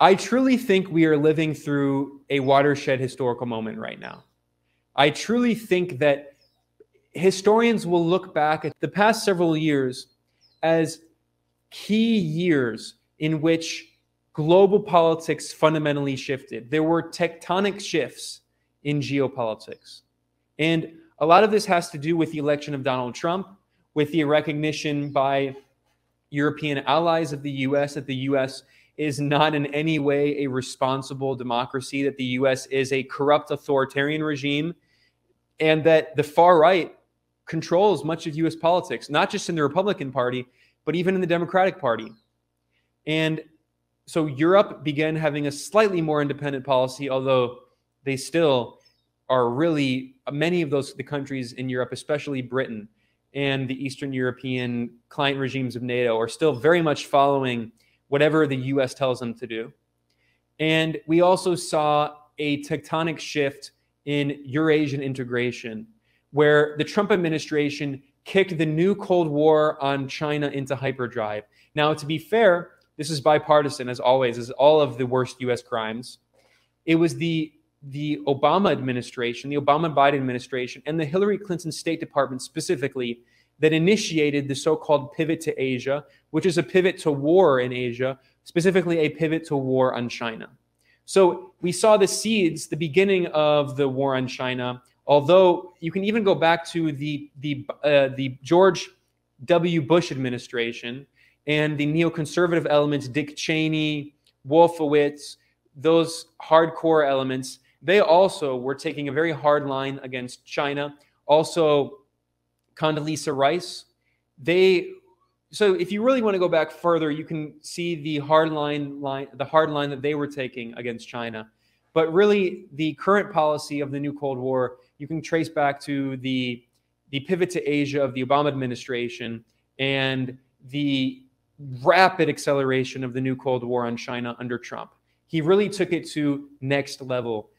I truly think we are living through a watershed historical moment right now. I truly think that historians will look back at the past several years as key years in which global politics fundamentally shifted. There were tectonic shifts in geopolitics. And a lot of this has to do with the election of Donald Trump, with the recognition by European allies of the US that the US is not in any way a responsible democracy, that the US is a corrupt authoritarian regime, and that the far right controls much of US politics, not just in the Republican Party, but even in the Democratic Party. And so Europe began having a slightly more independent policy, although they still are really many of those the countries in Europe, especially Britain and the Eastern European client regimes of NATO, are still very much following whatever the US tells them to do. And we also saw a tectonic shift in Eurasian integration, where the Trump administration kicked the new Cold War on China into hyperdrive. Now, to be fair, this is bipartisan, as always, as all of the worst US crimes. It was the the Obama administration, the Obama Biden administration, and the Hillary Clinton State Department specifically that initiated the so called pivot to Asia, which is a pivot to war in Asia, specifically a pivot to war on China. So we saw the seeds, the beginning of the war on China, although you can even go back to the, the, uh, the George W. Bush administration and the neoconservative elements, Dick Cheney, Wolfowitz, those hardcore elements, they also were taking a very hard line against China. Also, Condoleezza Rice. They so if you really want to go back further, you can see the hard line line the hard line that they were taking against China. But really, the current policy of the new Cold War, you can trace back to the the pivot to Asia of the Obama administration and the rapid acceleration of the new Cold War on China under Trump. He really took it to next level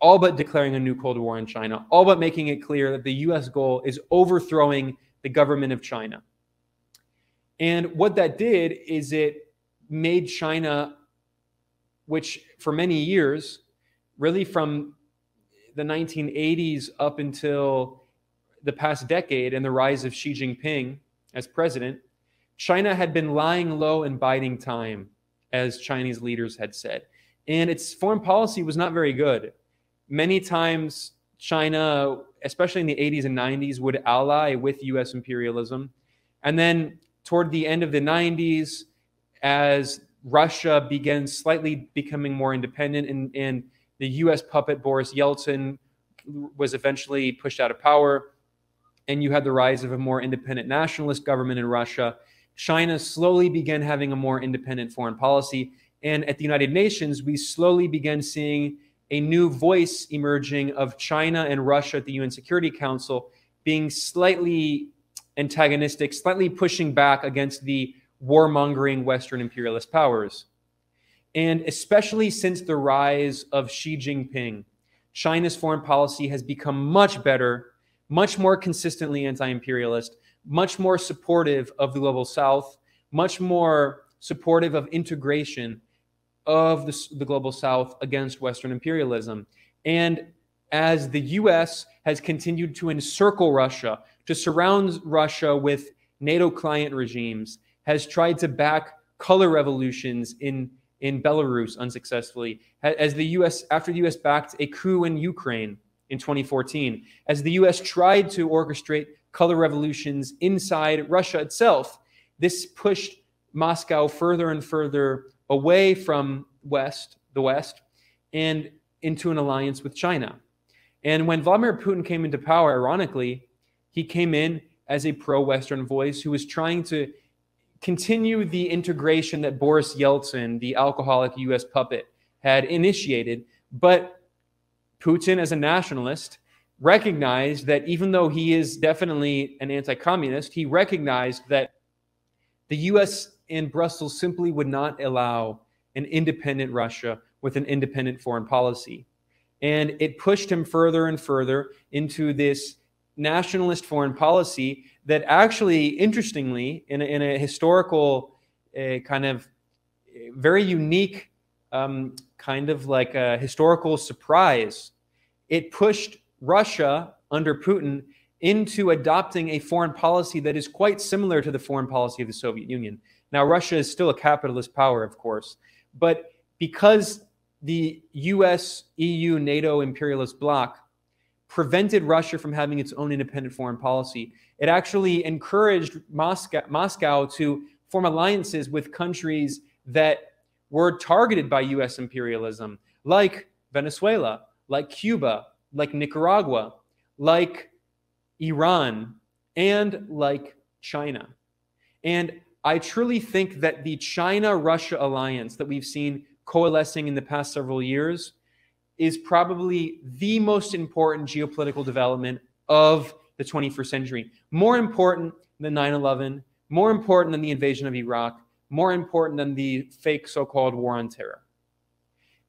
all but declaring a new Cold War in China, all but making it clear that the US goal is overthrowing the government of China. And what that did is it made China, which for many years, really from the 1980s up until the past decade and the rise of Xi Jinping as president, China had been lying low and biding time, as Chinese leaders had said. And its foreign policy was not very good many times China, especially in the 80s and 90s, would ally with US imperialism. And then toward the end of the 90s, as Russia began slightly becoming more independent and, and the US puppet Boris Yeltsin was eventually pushed out of power, and you had the rise of a more independent nationalist government in Russia, China slowly began having a more independent foreign policy. And at the United Nations, we slowly began seeing a new voice emerging of China and Russia at the UN Security Council being slightly antagonistic, slightly pushing back against the warmongering Western imperialist powers. And especially since the rise of Xi Jinping, China's foreign policy has become much better, much more consistently anti imperialist, much more supportive of the global south, much more supportive of integration of the, the global south against Western imperialism. And as the US has continued to encircle Russia, to surround Russia with NATO client regimes, has tried to back color revolutions in, in Belarus unsuccessfully, as the US, after the US backed a coup in Ukraine in 2014, as the US tried to orchestrate color revolutions inside Russia itself, this pushed Moscow further and further away from West, the West, and into an alliance with China. And when Vladimir Putin came into power, ironically, he came in as a pro Western voice who was trying to continue the integration that Boris Yeltsin, the alcoholic US puppet, had initiated. But Putin, as a nationalist, recognized that even though he is definitely an anti communist, he recognized that the US and Brussels simply would not allow an independent Russia with an independent foreign policy. And it pushed him further and further into this nationalist foreign policy that actually, interestingly, in a, in a historical uh, kind of very unique um, kind of like a historical surprise. It pushed Russia under Putin into adopting a foreign policy that is quite similar to the foreign policy of the Soviet Union. Now, Russia is still a capitalist power, of course, but because the US, EU, NATO imperialist bloc prevented Russia from having its own independent foreign policy, it actually encouraged Moscow, Moscow to form alliances with countries that were targeted by US imperialism, like Venezuela, like Cuba, like Nicaragua, like Iran, and like China. And I truly think that the China Russia alliance that we've seen coalescing in the past several years is probably the most important geopolitical development of the 21st century. More important than 9 11, more important than the invasion of Iraq, more important than the fake so called war on terror.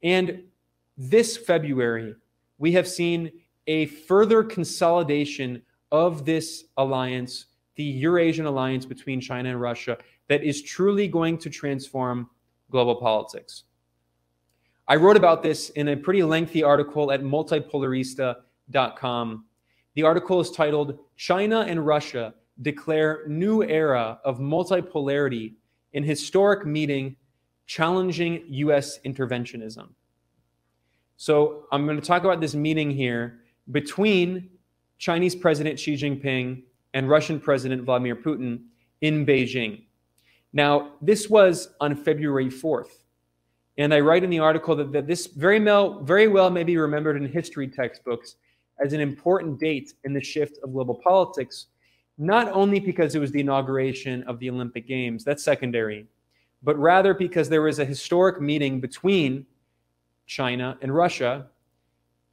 And this February, we have seen a further consolidation of this alliance, the Eurasian alliance between China and Russia, that is truly going to transform global politics. I wrote about this in a pretty lengthy article at multipolarista.com. The article is titled China and Russia Declare New Era of Multipolarity in Historic Meeting Challenging U.S. Interventionism. So I'm going to talk about this meeting here between Chinese President Xi Jinping and Russian President Vladimir Putin in Beijing. Now, this was on February 4th. And I write in the article that, that this very well, very well may be remembered in history textbooks as an important date in the shift of global politics, not only because it was the inauguration of the Olympic Games, that's secondary, but rather because there was a historic meeting between China and Russia.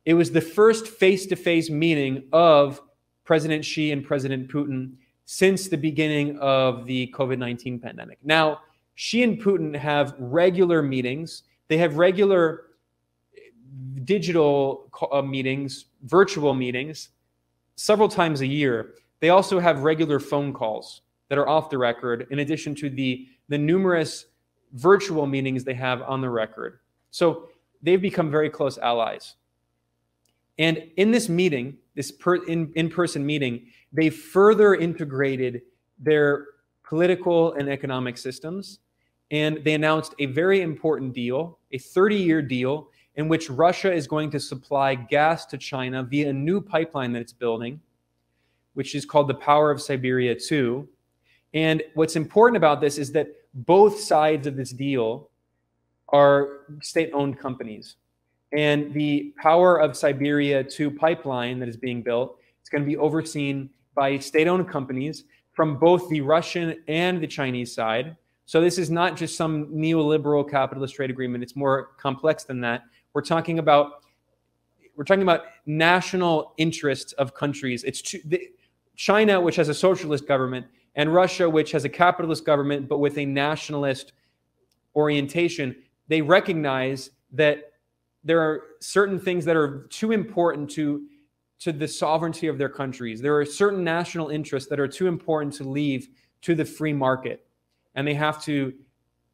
It was the first face to face meeting of President Xi and President Putin since the beginning of the COVID 19 pandemic. Now, Xi and Putin have regular meetings, they have regular digital uh, meetings, virtual meetings, several times a year. They also have regular phone calls that are off the record, in addition to the, the numerous virtual meetings they have on the record. So they've become very close allies. And in this meeting, this per, in, in-person meeting, they further integrated their political and economic systems. And they announced a very important deal, a 30-year deal, in which Russia is going to supply gas to China via a new pipeline that it's building, which is called the Power of Siberia 2. And what's important about this is that both sides of this deal are state owned companies. And the Power of Siberia 2 pipeline that is being built is going to be overseen by state owned companies from both the Russian and the Chinese side. So this is not just some neoliberal capitalist trade agreement, it's more complex than that. We're talking about we're talking about national interests of countries. It's two, the, China, which has a socialist government, and Russia, which has a capitalist government but with a nationalist orientation they recognize that there are certain things that are too important to to the sovereignty of their countries. There are certain national interests that are too important to leave to the free market, and they have to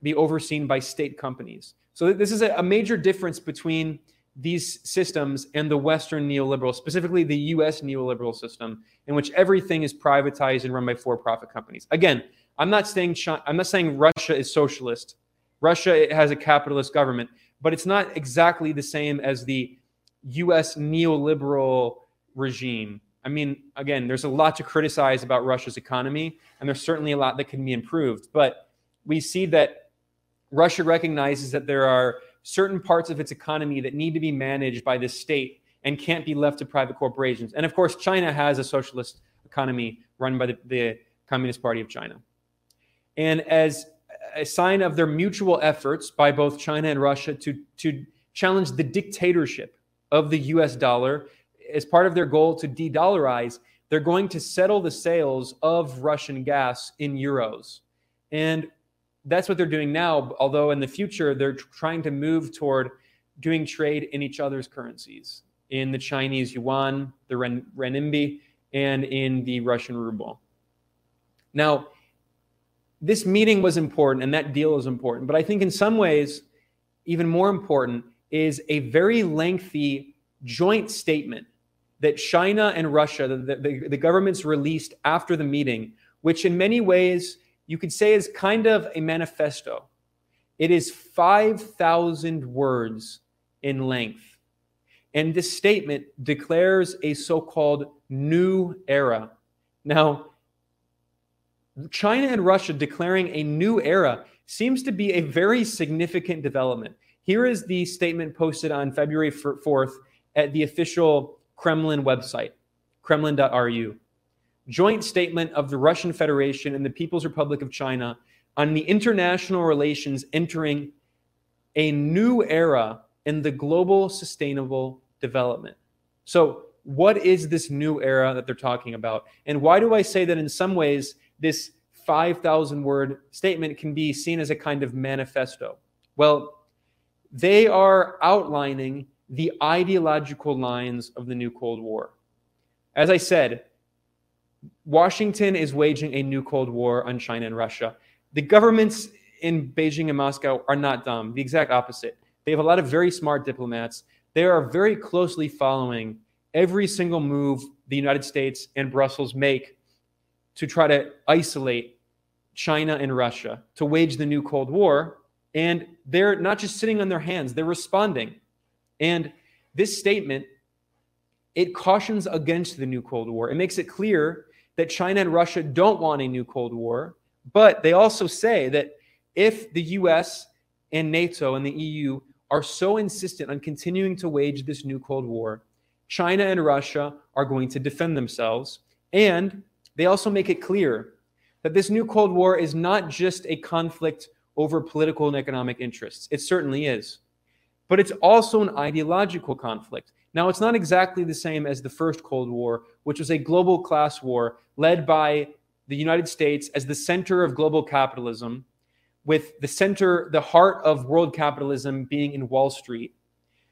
be overseen by state companies. So this is a, major difference between these systems and the Western neoliberal, specifically the US neoliberal system, in which everything is privatized and run by for-profit companies. Again, I'm not saying I'm not saying Russia is socialist Russia has a capitalist government, but it's not exactly the same as the US neoliberal regime. I mean, again, there's a lot to criticize about Russia's economy, and there's certainly a lot that can be improved. But we see that Russia recognizes that there are certain parts of its economy that need to be managed by the state and can't be left to private corporations. And of course, China has a socialist economy run by the, the Communist Party of China. And as a sign of their mutual efforts by both China and Russia to, to challenge the dictatorship of the US dollar as part of their goal to de dollarize. They're going to settle the sales of Russian gas in euros. And that's what they're doing now, although in the future, they're trying to move toward doing trade in each other's currencies in the Chinese yuan, the ren, renminbi, and in the Russian ruble. Now, this meeting was important and that deal is important. But I think in some ways, even more important, is a very lengthy joint statement that China and Russia, the, the, the, governments released after the meeting, which in many ways you could say is kind of a manifesto. It is 5,000 words in length. And this statement declares a so called new era. Now, China and Russia declaring a new era seems to be a very significant development. Here is the statement posted on February 4th at the official Kremlin website, kremlin.ru. Joint statement of the Russian Federation and the People's Republic of China on the international relations entering a new era in the global sustainable development. So, what is this new era that they're talking about? And why do I say that in some ways this 5,000 word statement can be seen as a kind of manifesto? Well, they are outlining the ideological lines of the new Cold War. As I said, Washington is waging a new Cold War on China and Russia. The governments in Beijing and Moscow are not dumb, the exact opposite. They have a lot of very smart diplomats. They are very closely following every single move the United States and Brussels make to try to isolate China and Russia, to wage the new Cold War. And they're not just sitting on their hands, they're responding. And this statement, it cautions against the new Cold War. It makes it clear that China and Russia don't want a new Cold War, but they also say that if the US and NATO and the EU are so insistent on continuing to wage this new Cold War, China and Russia are going to defend themselves. And they also make it clear that this new Cold War is not just a conflict over political and economic interests. It certainly is but it's also an ideological conflict. Now, it's not exactly the same as the first Cold War, which was a global class war led by the United States as the center of global capitalism, with the center, the heart of world capitalism being in Wall Street.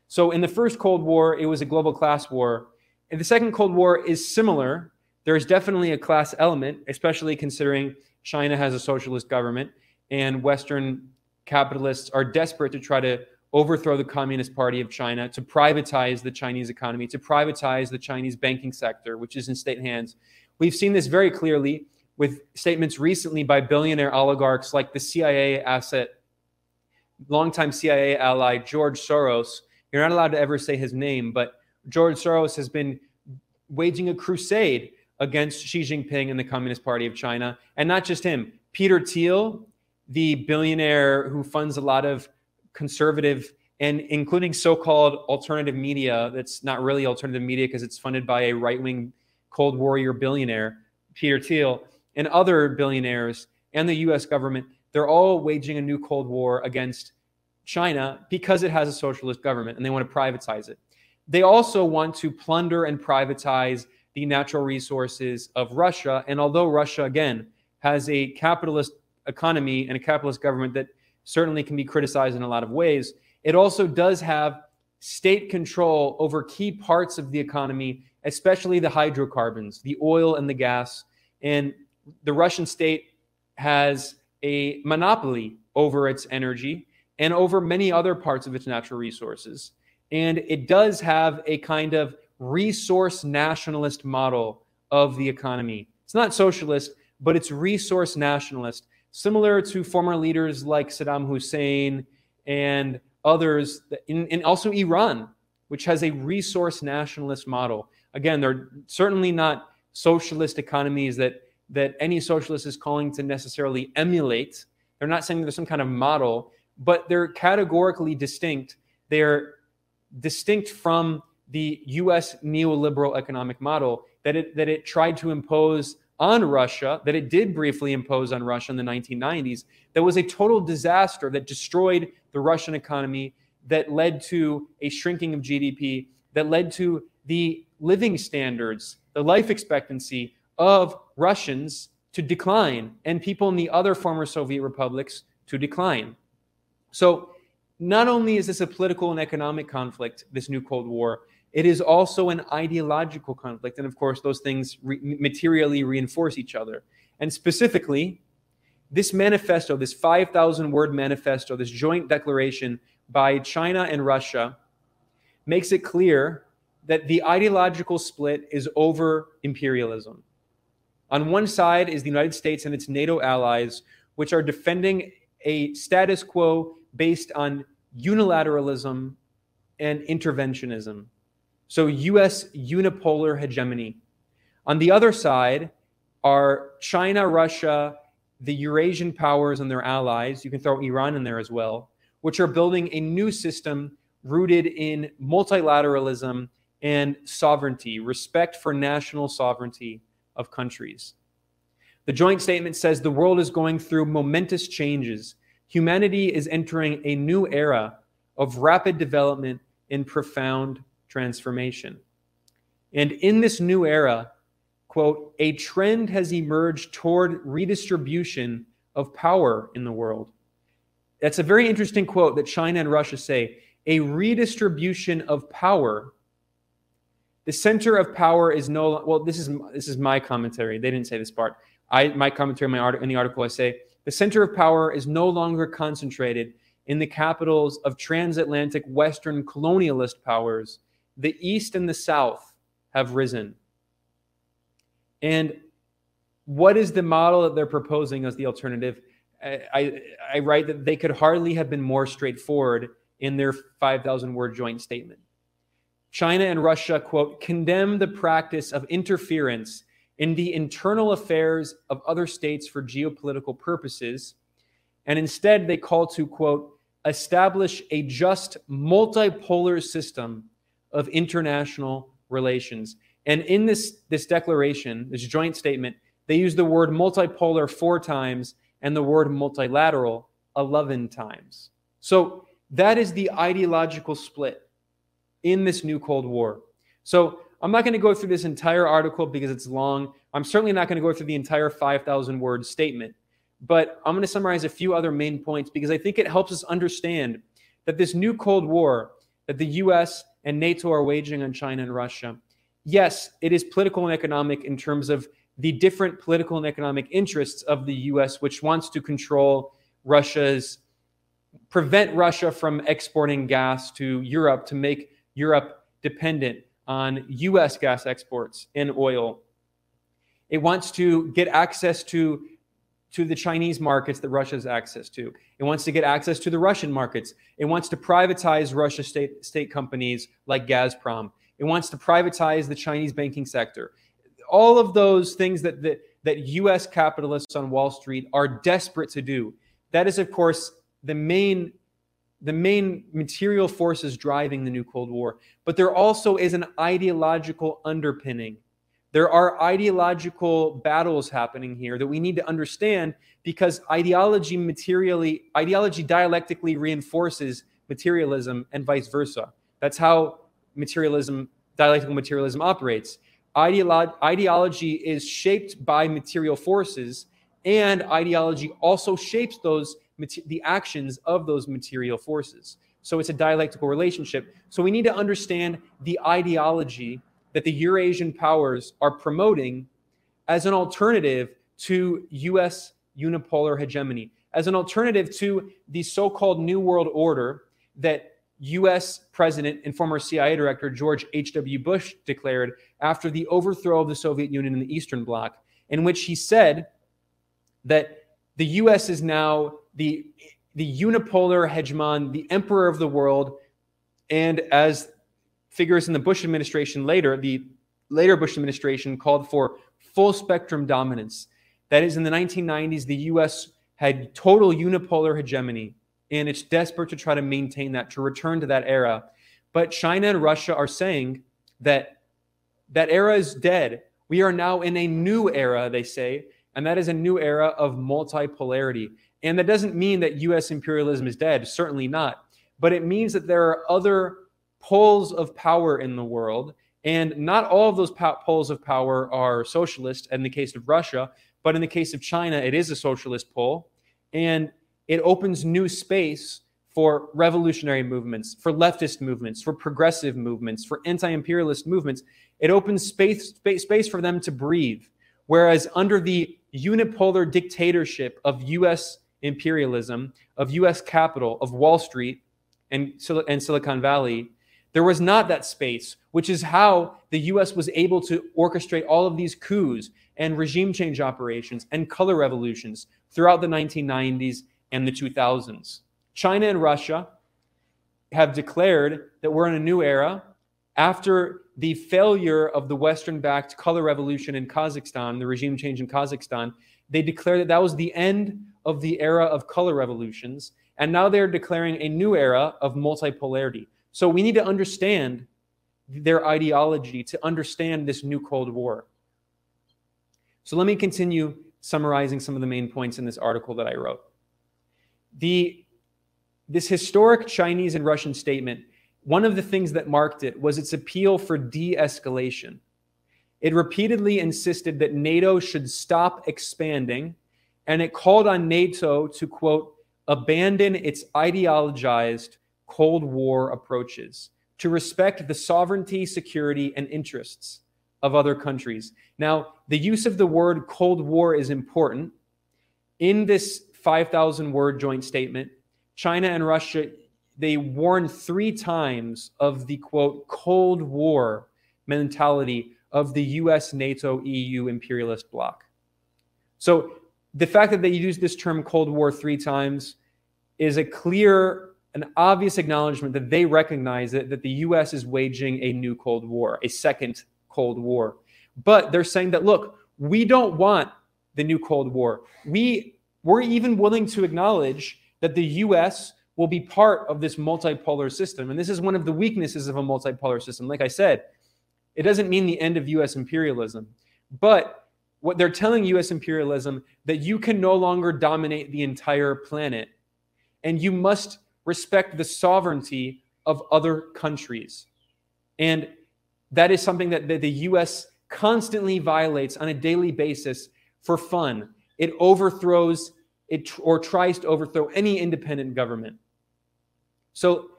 So, in the first Cold War, it was a global class war. And the second Cold War is similar. There is definitely a class element, especially considering China has a socialist government and Western capitalists are desperate to try to overthrow the Communist Party of China, to privatize the Chinese economy, to privatize the Chinese banking sector, which is in state hands. We've seen this very clearly with statements recently by billionaire oligarchs like the CIA asset, longtime CIA ally George Soros. You're not allowed to ever say his name, but George Soros has been waging a crusade against Xi Jinping and the Communist Party of China. And not just him, Peter Thiel, the billionaire who funds a lot of conservative and including so-called alternative media that's not really alternative media because it's funded by a right-wing cold warrior billionaire peter thiel and other billionaires and the us government they're all waging a new cold war against china because it has a socialist government and they want to privatize it they also want to plunder and privatize the natural resources of russia and although russia again has a capitalist economy and a capitalist government that certainly can be criticized in a lot of ways. It also does have state control over key parts of the economy, especially the hydrocarbons, the oil and the gas. And the Russian state has a monopoly over its energy and over many other parts of its natural resources. And it does have a kind of resource nationalist model of the economy. It's not socialist, but it's resource nationalist similar to former leaders like Saddam Hussein and others, and also Iran, which has a resource nationalist model. Again, they're certainly not socialist economies that, that any socialist is calling to necessarily emulate. They're not saying there's some kind of model, but they're categorically distinct. They're distinct from the US neoliberal economic model that it, that it tried to impose on Russia that it did briefly impose on Russia in the 1990s that was a total disaster that destroyed the Russian economy, that led to a shrinking of GDP, that led to the living standards, the life expectancy of Russians to decline and people in the other former Soviet republics to decline. So, not only is this a political and economic conflict, this new Cold War, it is also an ideological conflict. And of course, those things re- materially reinforce each other. And specifically, this manifesto, this 5,000 word manifesto, this joint declaration, by China and Russia makes it clear that the ideological split is over imperialism. On one side is the United States and its NATO allies, which are defending a status quo based on unilateralism and interventionism. So, US unipolar hegemony. On the other side are China, Russia, the Eurasian powers and their allies. You can throw Iran in there as well, which are building a new system rooted in multilateralism and sovereignty, respect for national sovereignty of countries. The joint statement says the world is going through momentous changes. Humanity is entering a new era of rapid development and profound transformation. And in this new era, quote, a trend has emerged toward redistribution of power in the world. That's a very interesting quote that China and Russia say a redistribution of power. The center of power is no well. This is this is my commentary. They didn't say this part. I my commentary in my art in the article. I say the center of power is no longer concentrated in the capitals of transatlantic Western colonialist powers. The East and the South have risen. And what is the model that they're proposing as the alternative? I, I, I write that they could hardly have been more straightforward in their 5,000 word joint statement. China and Russia, quote, condemn the practice of interference in the internal affairs of other states for geopolitical purposes. And instead, they call to, quote, establish a just multipolar system of international relations. And in this, this declaration, this joint statement, they use the word multipolar four times and the word multilateral 11 times. So that is the ideological split in this new Cold War. So I'm not going to go through this entire article because it's long. I'm certainly not going to go through the entire 5,000 word statement, but I'm going to summarize a few other main points because I think it helps us understand that this new Cold War that the US and NATO are waging on China and Russia yes, it is political and economic in terms of the different political and economic interests of the US, which wants to control Russia's, prevent Russia from exporting gas to Europe to make Europe dependent on US gas exports and oil. It wants to get access to, to the Chinese markets that Russia has access to. It wants to get access to the Russian markets. It wants to privatize Russia state, state companies like Gazprom. It wants to privatize the Chinese banking sector. All of those things that, that, that US capitalists on Wall Street are desperate to do. That is, of course, the main the main material forces driving the new Cold War. But there also is an ideological underpinning. There are ideological battles happening here that we need to understand because ideology materially, ideology dialectically reinforces materialism and vice versa. That's how materialism, dialectical materialism operates. Ideolo- ideology is shaped by material forces, and ideology also shapes those the actions of those material forces. So it's a dialectical relationship. So we need to understand the ideology that the Eurasian powers are promoting as an alternative to US unipolar hegemony, as an alternative to the so called New World Order that US President and former CIA Director George H.W. Bush declared after the overthrow of the Soviet Union in the Eastern Bloc, in which he said that the US is now the, the unipolar hegemon, the emperor of the world, and as figures in the Bush administration later, the later Bush administration called for full spectrum dominance. That is, in the 1990s, the US had total unipolar hegemony and it's desperate to try to maintain that, to return to that era. But China and Russia are saying that that era is dead. We are now in a new era, they say, and that is a new era of multipolarity. And that doesn't mean that US imperialism is dead, certainly not. But it means that there are other poles of power in the world. And not all of those po- poles of power are socialist in the case of Russia, but in the case of China, it is a socialist pole. And it opens new space for revolutionary movements, for leftist movements, for progressive movements, for anti imperialist movements. It opens space, space, space for them to breathe. Whereas under the unipolar dictatorship of US imperialism, of US capital, of Wall Street, and, and Silicon Valley, there was not that space, which is how the US was able to orchestrate all of these coups and regime change operations and color revolutions throughout the 1990s and the 2000s. China and Russia have declared that we're in a new era after the failure of the Western backed color revolution in Kazakhstan, the regime change in Kazakhstan. They declared that that was the end of the era of color revolutions. And now they're declaring a new era of multipolarity. So we need to understand their ideology to understand this new Cold War. So let me continue summarizing some of the main points in this article that I wrote. The, this historic Chinese and Russian statement, one of the things that marked it was its appeal for de escalation. It repeatedly insisted that NATO should stop expanding, and it called on NATO to, quote, abandon its ideologized Cold War approaches, to respect the sovereignty, security, and interests of other countries. Now, the use of the word Cold War is important. In this 5,000 word joint statement, China and Russia, they warn three times of the quote, Cold War mentality of the US, NATO, EU imperialist bloc. So the fact that they use this term Cold War three times is a clear, an obvious acknowledgement that they recognize that, the US is waging a new Cold War, a second Cold War. But they're saying that, look, we don't want the new Cold War. We, we're even willing to acknowledge that the US will be part of this multipolar system. And this is one of the weaknesses of a multipolar system. Like I said, it doesn't mean the end of US imperialism. But what they're telling US imperialism that you can no longer dominate the entire planet and you must respect the sovereignty of other countries. And that is something that the, US constantly violates on a daily basis for fun. It overthrows it or tries to overthrow any independent government. So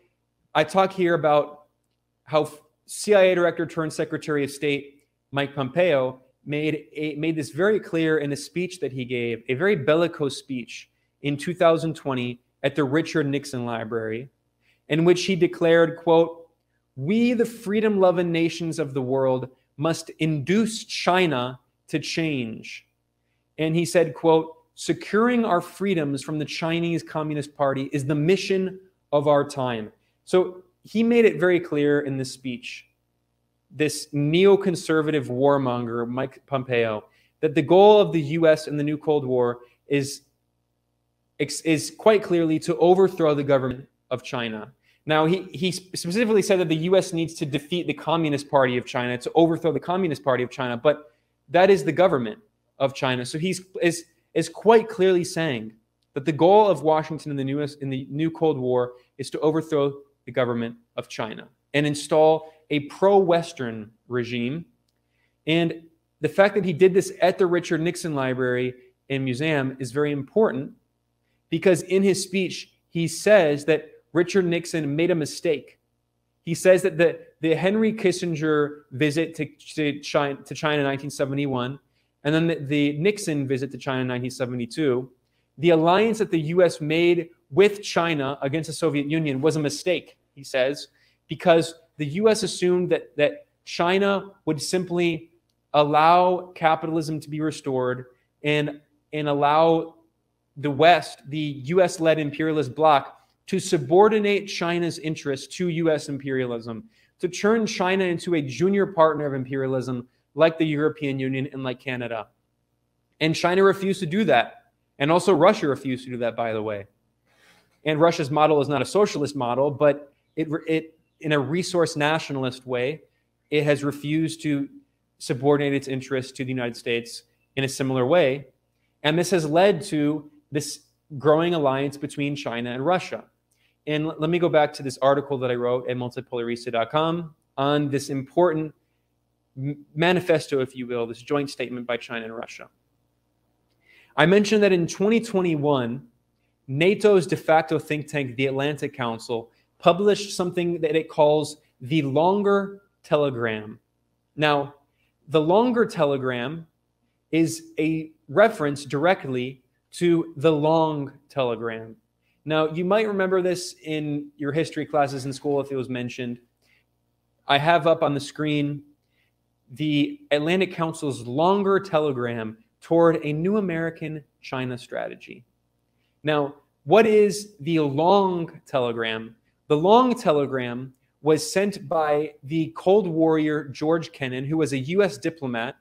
I talk here about how CIA Director turned Secretary of State Mike Pompeo made a, made this very clear in a speech that he gave, a very bellicose speech in 2020 at the Richard Nixon Library, in which he declared, quote, "We the freedom-loving nations of the world must induce China to change." And he said, quote, "Securing our freedoms from the Chinese Communist Party is the mission of our time." So he made it very clear in this speech, this neoconservative warmonger, Mike Pompeo, that the goal of the US in the new Cold War is, is quite clearly to overthrow the government of China. Now, he, he specifically said that the US needs to defeat the Communist Party of China, to overthrow the Communist Party of China, but that is the government of China. So he's is, is quite clearly saying that the goal of Washington in the newest in the new Cold War is to overthrow the government of China and install a pro-Western regime. And the fact that he did this at the Richard Nixon Library and Museum is very important because in his speech he says that Richard Nixon made a mistake. He says that the, the Henry Kissinger visit to, to, China, to China in 1971 and then the, the Nixon visit to China in 1972, the alliance that the US made with China against the Soviet Union was a mistake, he says, because the US assumed that, that China would simply allow capitalism to be restored and, and allow the West, the US led imperialist bloc, to subordinate China's interests to US imperialism, to turn China into a junior partner of imperialism like the European Union and like Canada. And China refused to do that. And also Russia refused to do that, by the way. And Russia's model is not a socialist model, but it, it in a resource nationalist way, it has refused to subordinate its interests to the United States in a similar way. And this has led to this growing alliance between China and Russia. And let me go back to this article that I wrote at multipolarista.com on this important manifesto, if you will, this joint statement by China and Russia. I mentioned that in 2021, NATO's de facto think tank, the Atlantic Council, published something that it calls the longer telegram. Now, the longer telegram is a reference directly to the long telegram. Now, you might remember this in your history classes in school if it was mentioned. I have up on the screen the Atlantic Council's longer telegram toward a new American China strategy. Now, what is the long telegram? The long telegram was sent by the Cold Warrior George Kennan, who was a U.S. diplomat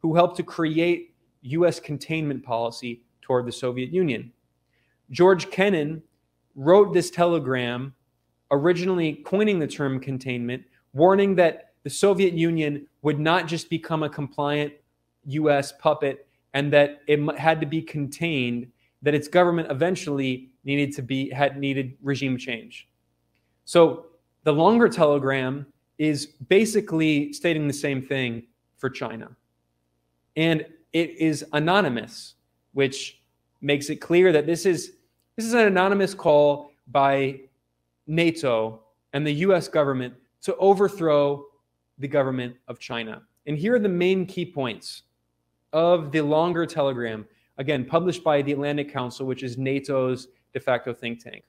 who helped to create U.S. containment policy toward the Soviet Union. George Kennan wrote this telegram, originally coining the term containment, warning that the Soviet Union would not just become a compliant US puppet and that it had to be contained, that its government eventually needed to be had needed regime change. So the longer telegram is basically stating the same thing for China. And it is anonymous, which makes it clear that this is this is an anonymous call by NATO and the US government to overthrow the government of China. And here are the main key points of the longer telegram, again, published by the Atlantic Council, which is NATO's de facto think tank.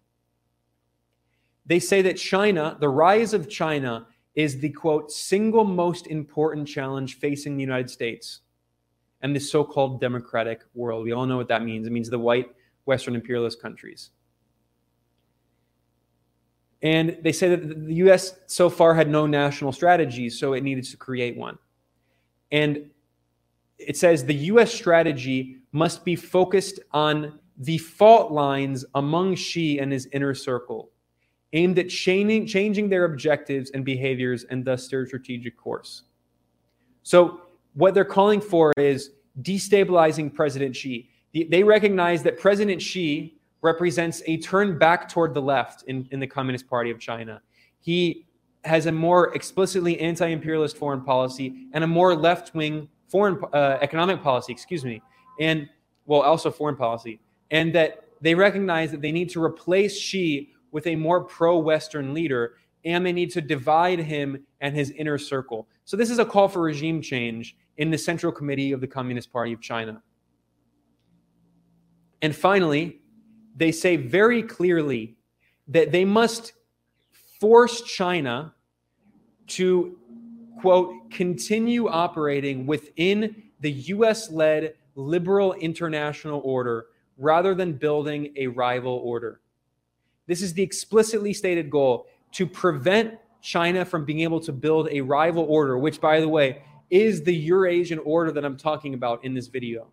They say that China, the rise of China, is the quote, single most important challenge facing the United States and the so called democratic world. We all know what that means. It means the white Western imperialist countries. And they say that the US so far had no national strategy, so it needed to create one. And it says the US strategy must be focused on the fault lines among Xi and his inner circle, aimed at changing, changing their objectives and behaviors and thus their strategic course. So, what they're calling for is destabilizing President Xi. They recognize that President Xi represents a turn back toward the left in, in the Communist Party of China. He has a more explicitly anti imperialist foreign policy and a more left wing foreign uh, economic policy, excuse me, and well, also foreign policy. And that they recognize that they need to replace Xi with a more pro Western leader and they need to divide him and his inner circle. So, this is a call for regime change in the Central Committee of the Communist Party of China. And finally, they say very clearly that they must force China to, quote, continue operating within the US led liberal international order rather than building a rival order. This is the explicitly stated goal to prevent China from being able to build a rival order, which, by the way, is the Eurasian order that I'm talking about in this video.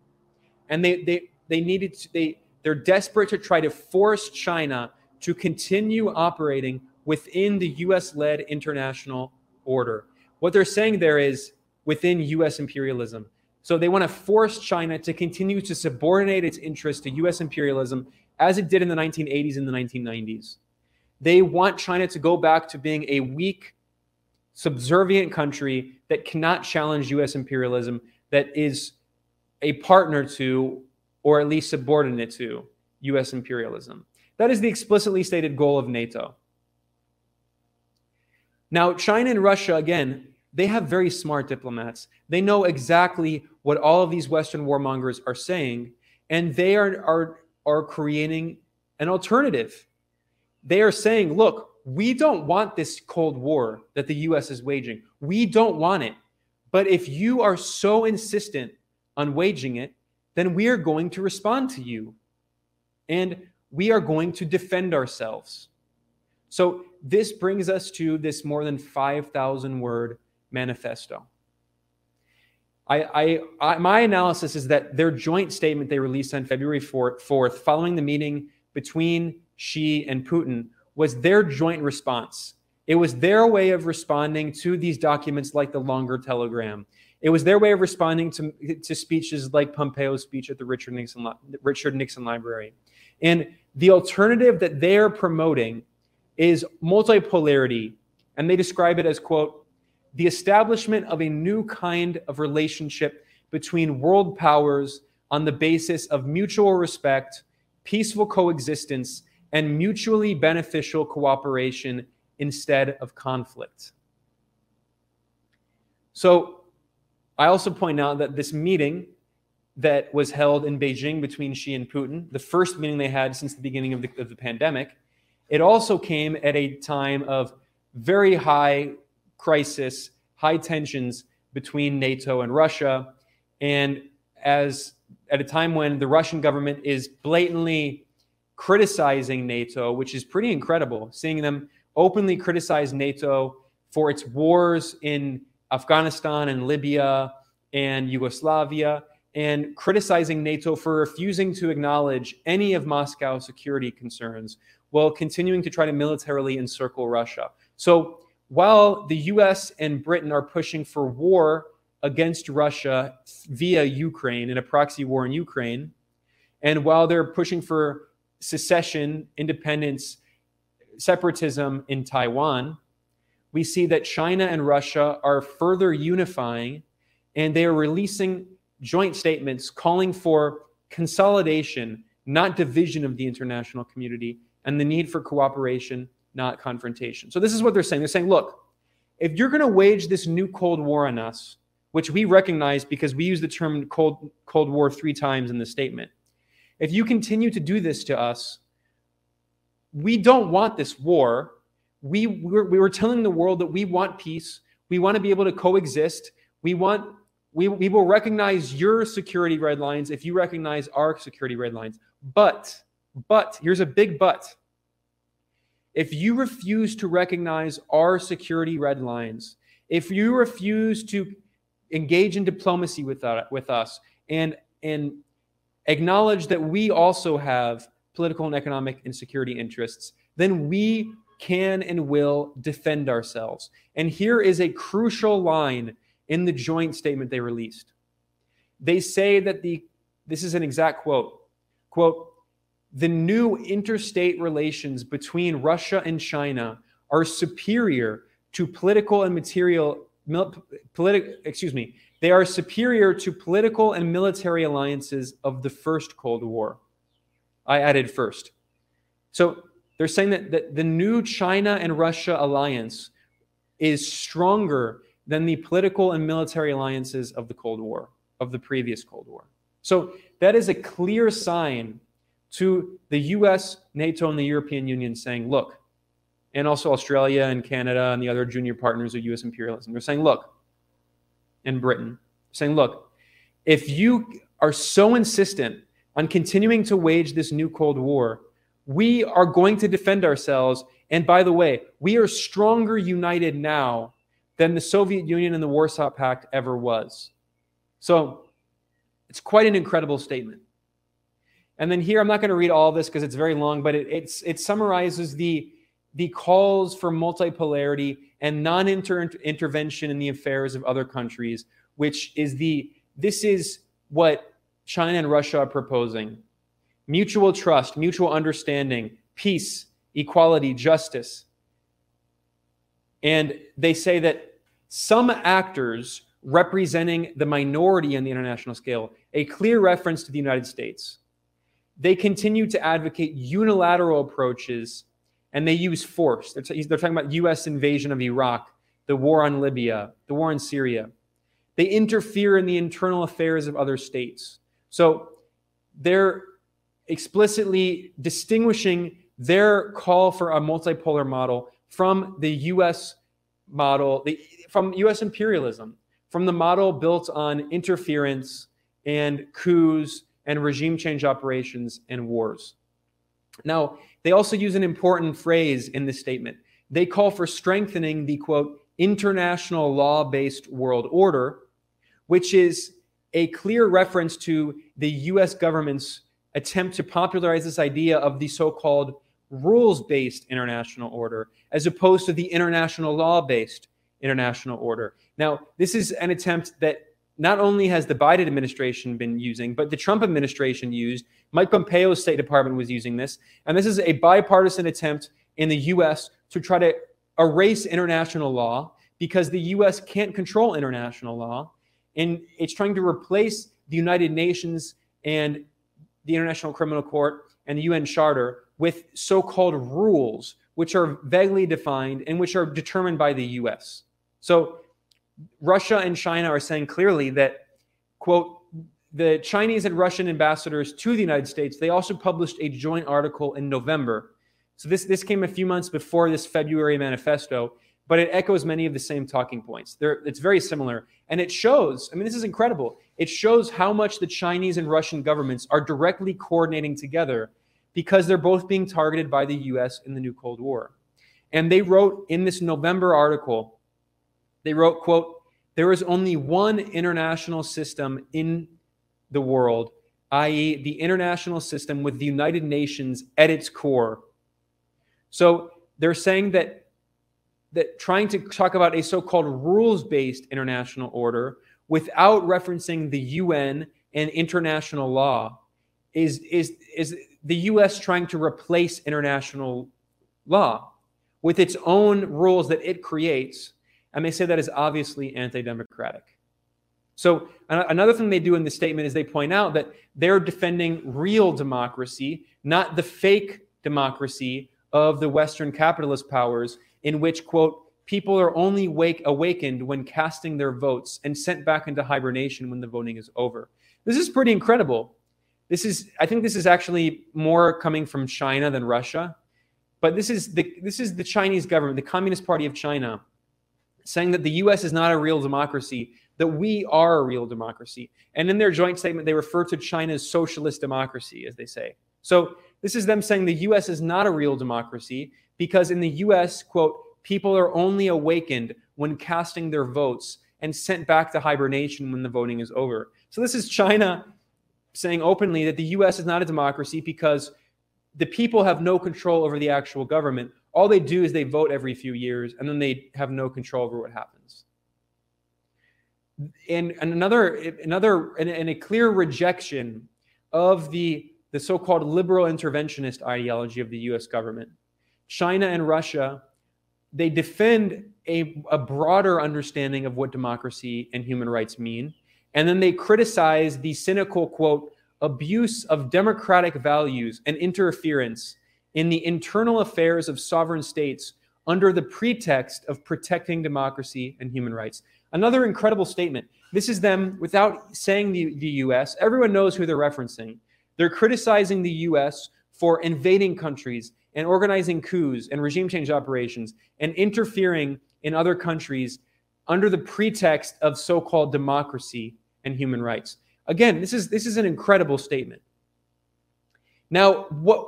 And they, they, they needed to, they they're desperate to try to force China to continue operating within the US led international order. What they're saying there is within US imperialism. So they want to force China to continue to subordinate its interests to US imperialism as it did in the 1980s and the 1990s. They want China to go back to being a weak, subservient country that cannot challenge US imperialism, that is a partner to or at least subordinate to US imperialism. That is the explicitly stated goal of NATO. Now, China and Russia, again, they have very smart diplomats. They know exactly what all of these Western warmongers are saying, and they are, are, are creating an alternative. They are saying, look, we don't want this Cold War that the US is waging. We don't want it. But if you are so insistent on waging it, then we are going to respond to you and we are going to defend ourselves. So, this brings us to this more than 5,000 word manifesto. I, I, I, my analysis is that their joint statement they released on February 4th, 4th, following the meeting between Xi and Putin, was their joint response. It was their way of responding to these documents like the longer telegram. It was their way of responding to, to speeches like Pompeo's speech at the Richard Nixon, Richard Nixon Library. And the alternative that they're promoting is multipolarity. And they describe it as, quote, the establishment of a new kind of relationship between world powers on the basis of mutual respect, peaceful coexistence, and mutually beneficial cooperation instead of conflict. So, I also point out that this meeting that was held in Beijing between Xi and Putin, the first meeting they had since the beginning of the, of the pandemic. It also came at a time of very high crisis, high tensions between NATO and Russia, and as at a time when the Russian government is blatantly criticizing NATO, which is pretty incredible, seeing them openly criticize NATO for its wars in Afghanistan and Libya and Yugoslavia, and criticizing NATO for refusing to acknowledge any of Moscow's security concerns while continuing to try to militarily encircle Russia. So while the US and Britain are pushing for war against Russia via Ukraine in a proxy war in Ukraine, and while they're pushing for secession, independence, separatism in Taiwan, we see that China and Russia are further unifying and they are releasing joint statements calling for consolidation, not division of the international community, and the need for cooperation, not confrontation. So, this is what they're saying. They're saying, look, if you're going to wage this new Cold War on us, which we recognize because we use the term Cold, Cold War three times in the statement, if you continue to do this to us, we don't want this war. We, we're, we were telling the world that we want peace. We want to be able to coexist. We want we, we will recognize your security red lines if you recognize our security red lines. But, but, here's a big but. If you refuse to recognize our security red lines, if you refuse to engage in diplomacy with, uh, with us and, and acknowledge that we also have political and economic and security interests, then we can and will defend ourselves. And here is a crucial line in the joint statement they released. They say that the this is an exact quote. Quote, the new interstate relations between Russia and China are superior to political and material political excuse me they are superior to political and military alliances of the first cold war i added first so they're saying that, that the new china and russia alliance is stronger than the political and military alliances of the Cold War, of the previous Cold War. So that is a clear sign to the US, NATO, and the European Union saying, look, and also Australia and Canada and the other junior partners of US imperialism. They're saying, look, and Britain, saying, look, if you are so insistent on continuing to wage this new Cold War, we are going to defend ourselves. And by the way, we are stronger united now than the Soviet Union and the Warsaw Pact ever was. So it's quite an incredible statement. And then here, I'm not going to read all this because it's very long, but it, it summarizes the, the calls for multipolarity and non-intervention in the affairs of other countries, which is the this is what China and Russia are proposing: mutual trust, mutual understanding, peace, equality, justice. And they say that some actors representing the minority on the international scale, a clear reference to the United States, they continue to advocate unilateral approaches and they use force. They're, t- they're talking about US invasion of Iraq, the war on Libya, the war in Syria. They interfere in the internal affairs of other states. So they're explicitly distinguishing their call for a multipolar model from the US model, the, from US imperialism, from the model built on interference and coups and regime change operations and wars. Now, they also use an important phrase in this statement. They call for strengthening the quote, international law based world order, which is a clear reference to the US government's attempt to popularize this idea of the so called rules based international order as opposed to the international law based international order. Now, this is an attempt that not only has the Biden administration been using, but the Trump administration used. Mike Pompeo's State Department was using this. And this is a bipartisan attempt in the US to try to erase international law because the US can't control international law. And it's trying to replace the United Nations and the International Criminal Court and the UN Charter with so called rules, which are vaguely defined and which are determined by the US. So Russia and China are saying clearly that, quote, the Chinese and Russian ambassadors to the United States, they also published a joint article in November. So this, this came a few months before this February manifesto, but it echoes many of the same talking points. They're, it's very similar. And it shows, I mean, this is incredible. It shows how much the Chinese and Russian governments are directly coordinating together because they're both being targeted by the US in the new Cold War. And they wrote in this November article, they wrote, quote, there is only one international system in the world, i.e., the international system with the United Nations at its core. So they're saying that that trying to talk about a so-called rules-based international order without referencing the UN and international law is is is the US trying to replace international law with its own rules that it creates and they say that is obviously anti-democratic. So another thing they do in the statement is they point out that they're defending real democracy, not the fake democracy of the Western capitalist powers in which, quote, people are only wake, awakened when casting their votes and sent back into hibernation when the voting is over. This is pretty incredible. This is, I think, this is actually more coming from China than Russia, but this is the this is the Chinese government, the Communist Party of China, saying that the U.S. is not a real democracy, that we are a real democracy. And in their joint statement, they refer to China's socialist democracy, as they say. So this is them saying the U.S. is not a real democracy because in the U.S., quote, people are only awakened when casting their votes and sent back to hibernation when the voting is over. So this is China saying openly that the US is not a democracy because the people have no control over the actual government. All they do is they vote every few years and then they have no control over what happens. And, another, another, and, and a clear rejection of the, the so-called liberal interventionist ideology of the US government. China and Russia they defend a, a broader understanding of what democracy and human rights mean. And then they criticize the cynical, quote, abuse of democratic values and interference in the internal affairs of sovereign states under the pretext of protecting democracy and human rights. Another incredible statement. This is them, without saying the, the US, everyone knows who they're referencing. They're criticizing the US for invading countries and organizing coups and regime change operations and interfering in other countries under the pretext of so-called democracy and human rights. Again, this is this is an incredible statement. Now, what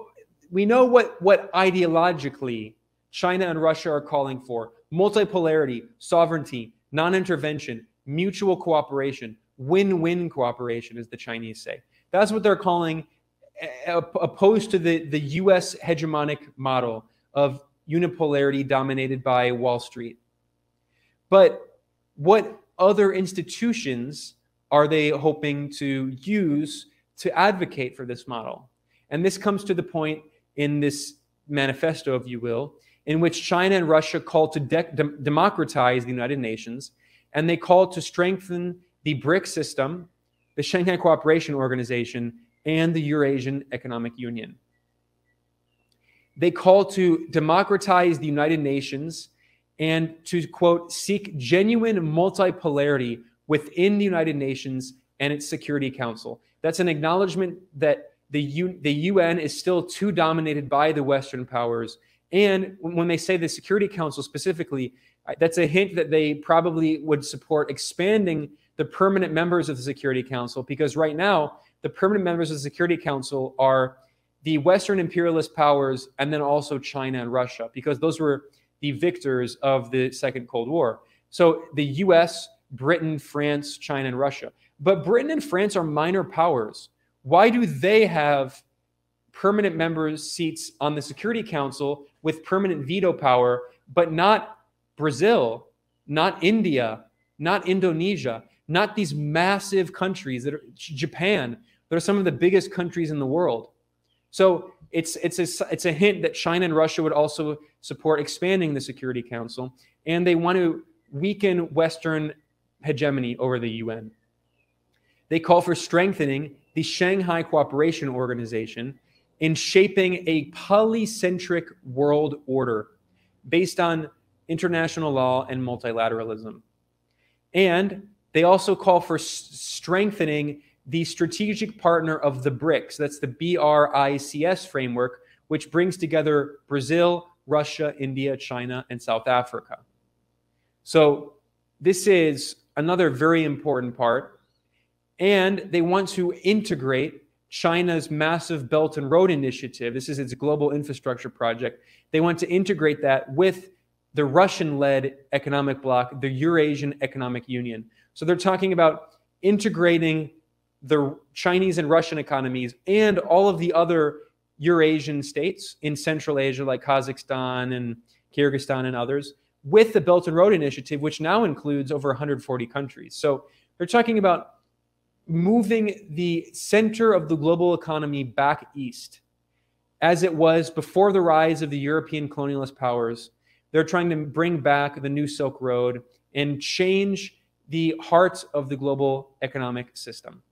we know what what ideologically China and Russia are calling for: multipolarity, sovereignty, non-intervention, mutual cooperation, win-win cooperation, as the Chinese say. That's what they're calling eh, eh, opposed to the, the US hegemonic model of unipolarity dominated by Wall Street. But what other institutions are they hoping to use to advocate for this model? And this comes to the point in this manifesto, if you will, in which China and Russia call to de- de- democratize the United Nations and they call to strengthen the BRIC system, the Shanghai Cooperation Organization, and the Eurasian Economic Union. They call to democratize the United Nations and to, quote, seek genuine multipolarity within the United Nations and its Security Council. That's an acknowledgement that the, U- the UN is still too dominated by the Western powers. And when they say the Security Council specifically, that's a hint that they probably would support expanding the permanent members of the Security Council because right now the permanent members of the Security Council are the Western imperialist powers and then also China and Russia, because those were the victors of the Second Cold War. So the US, Britain, France, China, and Russia. But Britain and France are minor powers. Why do they have permanent members' seats on the Security Council with permanent veto power, but not Brazil, not India, not Indonesia, not these massive countries that are Japan, they're some of the biggest countries in the world. So it's it's a it's a hint that China and Russia would also support expanding the Security Council, and they want to weaken Western hegemony over the UN. They call for strengthening the Shanghai Cooperation Organization in shaping a polycentric world order based on international law and multilateralism. And they also call for strengthening the strategic partner of the BRICS. That's the BRICS framework, which brings together Brazil, Russia, India, China, and South Africa. So, this is another very important part. And they want to integrate China's massive Belt and Road Initiative. This is its global infrastructure project. They want to integrate that with the Russian led economic bloc, the Eurasian Economic Union. So they're talking about integrating the Chinese and Russian economies and all of the other Eurasian states in Central Asia, like Kazakhstan and Kyrgyzstan and others, with the Belt and Road Initiative, which now includes over 140 countries. So they're talking about moving the center of the global economy back east, as it was before the rise of the European colonialist powers. They're trying to bring back the new Silk Road and change the heart of the global economic system.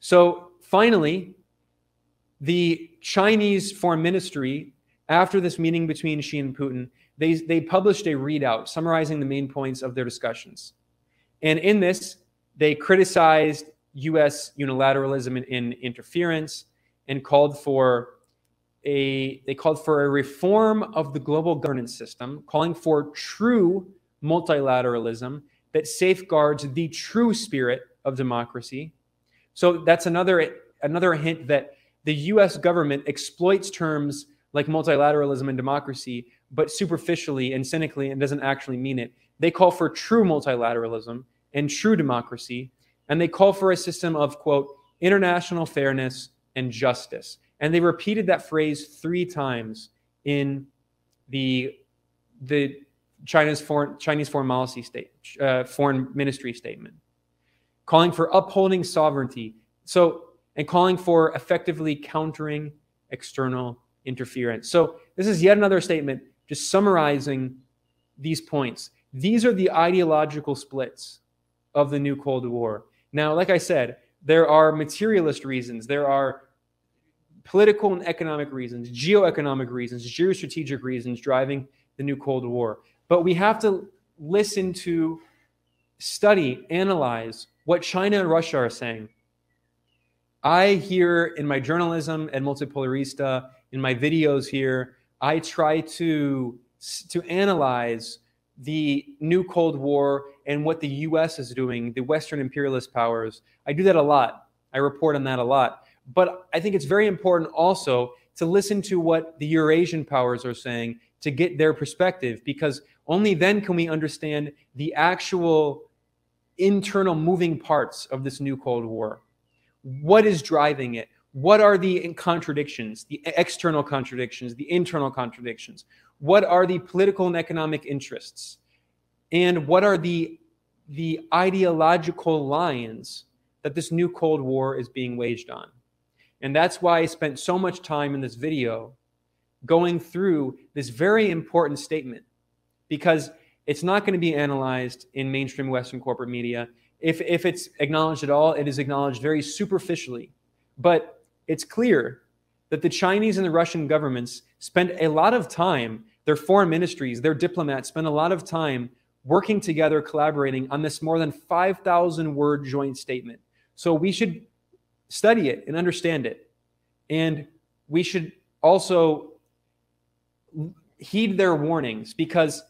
So finally, the Chinese foreign ministry, after this meeting between Xi and Putin, they, they published a readout summarizing the main points of their discussions. And in this, they criticized US unilateralism and, interference and called for a they called for a reform of the global governance system, calling for true multilateralism that safeguards the true spirit of democracy. So that's another another hint that the US government exploits terms like multilateralism and democracy, but superficially and cynically and doesn't actually mean it. They call for true multilateralism and true democracy, and they call for a system of, quote, international fairness and justice. And they repeated that phrase three times in the, the China's foreign, Chinese foreign policy state, uh, foreign ministry statement, calling for upholding sovereignty. So, and calling for effectively countering external interference. So, this is yet another statement just summarizing these points. These are the ideological splits of the new Cold War. Now, like I said, there are materialist reasons, there are political and economic reasons, geoeconomic reasons, geostrategic reasons driving the new Cold War. But we have to listen to, study, analyze what China and Russia are saying. I hear in my journalism at Multipolarista, in my videos here, I try to to analyze the new Cold War and what the US is doing, the Western imperialist powers. I do that a lot. I report on that a lot. But I think it's very important also to listen to what the Eurasian powers are saying to get their perspective, because only then can we understand the actual internal moving parts of this new Cold War. What is driving it? What are the contradictions, the external contradictions, the internal contradictions? What are the political and economic interests? And what are the, the ideological lines that this new Cold War is being waged on? And that's why I spent so much time in this video going through this very important statement because it's not going to be analyzed in mainstream Western corporate media. If, if it's acknowledged at all, it is acknowledged very superficially. But it's clear that the Chinese and the Russian governments spend a lot of time, their foreign ministries, their diplomats spend a lot of time working together, collaborating on this more than 5,000 word joint statement. So we should study it and understand it. And we should also heed their warnings because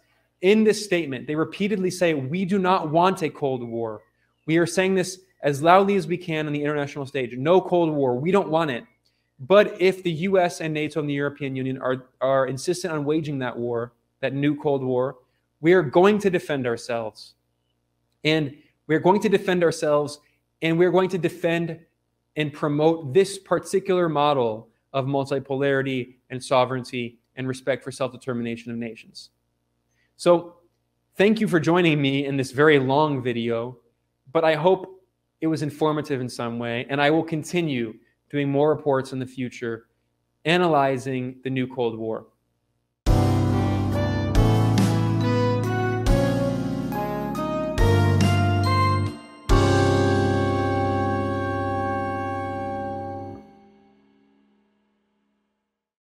in this statement, they repeatedly say, We do not want a Cold War. We are saying this as loudly as we can on the international stage. No Cold War. We don't want it. But if the US and NATO and the European Union are, are insistent on waging that war, that new Cold War, we are going to defend ourselves. And we're going to defend ourselves and we're going to defend and promote this particular model of multipolarity and sovereignty and respect for self determination of nations. So, thank you for joining me in this very long video, but I hope it was informative in some way, and I will continue doing more reports in the future analyzing the new Cold War.